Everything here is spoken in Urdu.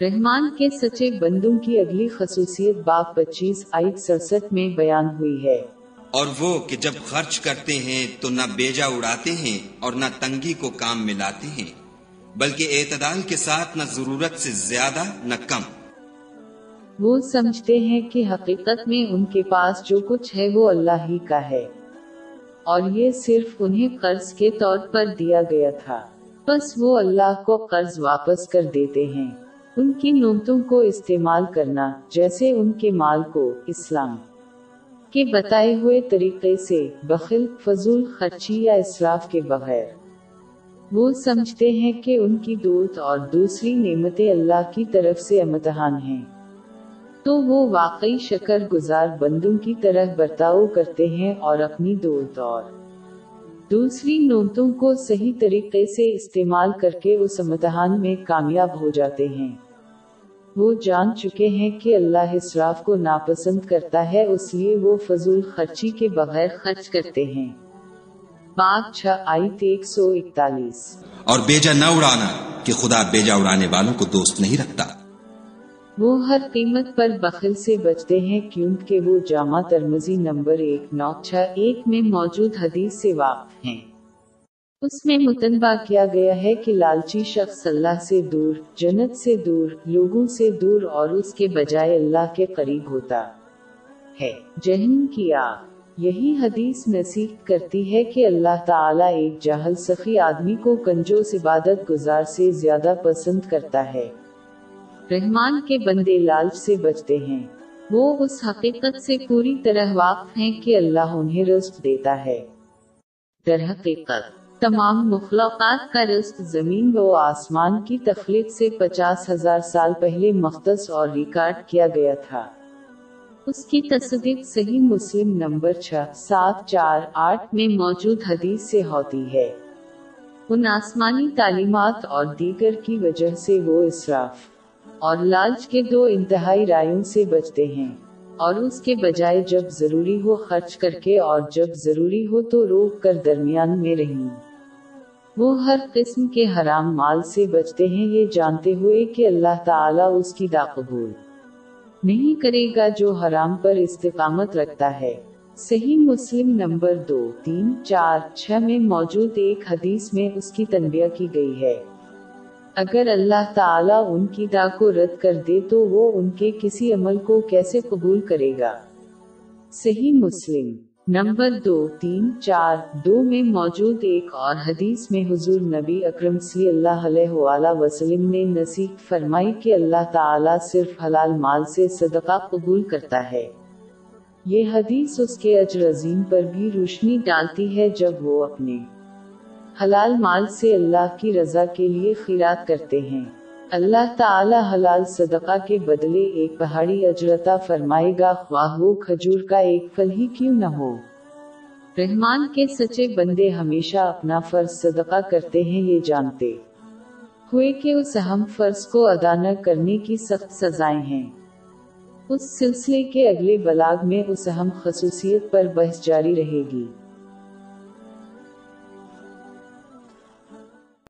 رحمان کے سچے بندوں کی اگلی خصوصیت باپ پچیس آئی سڑسٹھ میں بیان ہوئی ہے۔ اور وہ کہ جب خرچ کرتے ہیں تو نہ بیجا اڑاتے ہیں اور نہ تنگی کو کام میں لاتے ہیں بلکہ اعتدال کے ساتھ نہ ضرورت سے زیادہ نہ کم۔ وہ سمجھتے ہیں کہ حقیقت میں ان کے پاس جو کچھ ہے وہ اللہ ہی کا ہے۔ اور یہ صرف انہیں قرض کے طور پر دیا گیا تھا۔ بس وہ اللہ کو قرض واپس کر دیتے ہیں۔ ان کی نعمتوں کو استعمال کرنا، جیسے ان کے مال کو، اسلام کے بتائے ہوئے طریقے سے بخل فضول خرچی یا اسراف کے بغیر۔ وہ سمجھتے ہیں کہ ان کی دولت اور دوسری نعمتیں اللہ کی طرف سے امتحان ہیں۔ تو وہ واقعی شکر گزار بندوں کی طرح برتاؤ کرتے ہیں اور اپنی دولت اور دوسری نعمتوں کو صحیح طریقے سے استعمال کر کے اس امتحان میں کامیاب ہو جاتے ہیں۔ وہ جان چکے ہیں کہ اللہ اسراف کو ناپسند کرتا ہے اس لیے وہ فضول خرچی کے بغیر خرچ کرتے ہیں۔ چھ آئی سو اکتالیس۔ اور بیجا نہ اڑانا کہ خدا بیجا اڑانے والوں کو دوست نہیں رکھتا۔ وہ ہر قیمت پر بخل سے بچتے ہیں کیونکہ وہ جامع ترمزی نمبر ایک نو چھ ایک میں موجود حدیث سے واقف ہیں۔ اس میں متنبہ کیا گیا ہے کہ لالچی شخص اللہ سے دور، جنت سے دور، لوگوں سے دور اور اس کے بجائے اللہ کے قریب ہوتا ہے۔ جہنم کی آگ۔ یہی حدیث نصیح کرتی ہے کہ اللہ تعالیٰ ایک جہل سخی آدمی کو کنجوس عبادت گزار سے زیادہ پسند کرتا ہے۔ رحمان کے بندے لالچ سے بچتے ہیں۔ وہ اس حقیقت سے پوری طرح واقف ہیں کہ اللہ انہیں رزق دیتا ہے۔ در حقیقت۔ تمام مخلوقات کا رزق زمین و آسمان کی تخلیق سے پچاس ہزار سال پہلے مختص اور ریکارڈ کیا گیا تھا۔ اس کی تصدیق صحیح مسلم نمبر چھ، سات، چار، آٹھ میں موجود حدیث سے ہوتی ہے۔ ان آسمانی تعلیمات اور دیگر کی وجہ سے وہ اسراف اور لالچ کے دو انتہائی رائیوں سے بچتے ہیں۔ اور اس کے بجائے جب ضروری ہو خرچ کر کے اور جب ضروری ہو تو روک کر درمیان میں رہیں۔ وہ ہر قسم کے حرام مال سے بچتے ہیں، یہ جانتے ہوئے کہ اللہ تعالیٰ اس کی دا قبول نہیں کرے گا جو حرام پر استقامت رکھتا ہے۔ صحیح مسلم نمبر دو، تین، چار، چھ میں موجود ایک حدیث میں اس کی تنبیہ کی گئی ہے۔ اگر اللہ تعالیٰ ان کی دا کو رد کر دے تو وہ ان کے کسی عمل کو کیسے قبول کرے گا؟ صحیح مسلم نمبر دو، تین، چار، دو میں موجود ایک اور حدیث میں حضور نبی اکرم صلی اللہ علیہ وآلہ وسلم نے نصیحت فرمائی کہ اللہ تعالیٰ صرف حلال مال سے صدقہ قبول کرتا ہے۔ یہ حدیث اس کے اجر عظیم پر بھی روشنی ڈالتی ہے جب وہ اپنے حلال مال سے اللہ کی رضا کے لیے خیرات کرتے ہیں۔ اللہ تعالی حلال صدقہ کے بدلے ایک پہاڑی اجرتا فرمائے گا، خواہ وہ کھجور کا ایک پھل ہی کیوں نہ ہو۔ رحمان کے سچے بندے ہمیشہ اپنا فرض صدقہ کرتے ہیں، یہ جانتے۔ ہوئے کہ اس اہم فرض کو ادا نہ کرنے کی سخت سزائیں ہیں۔ اس سلسلے کے اگلے بلاگ میں اس اہم خصوصیت پر بحث جاری رہے گی۔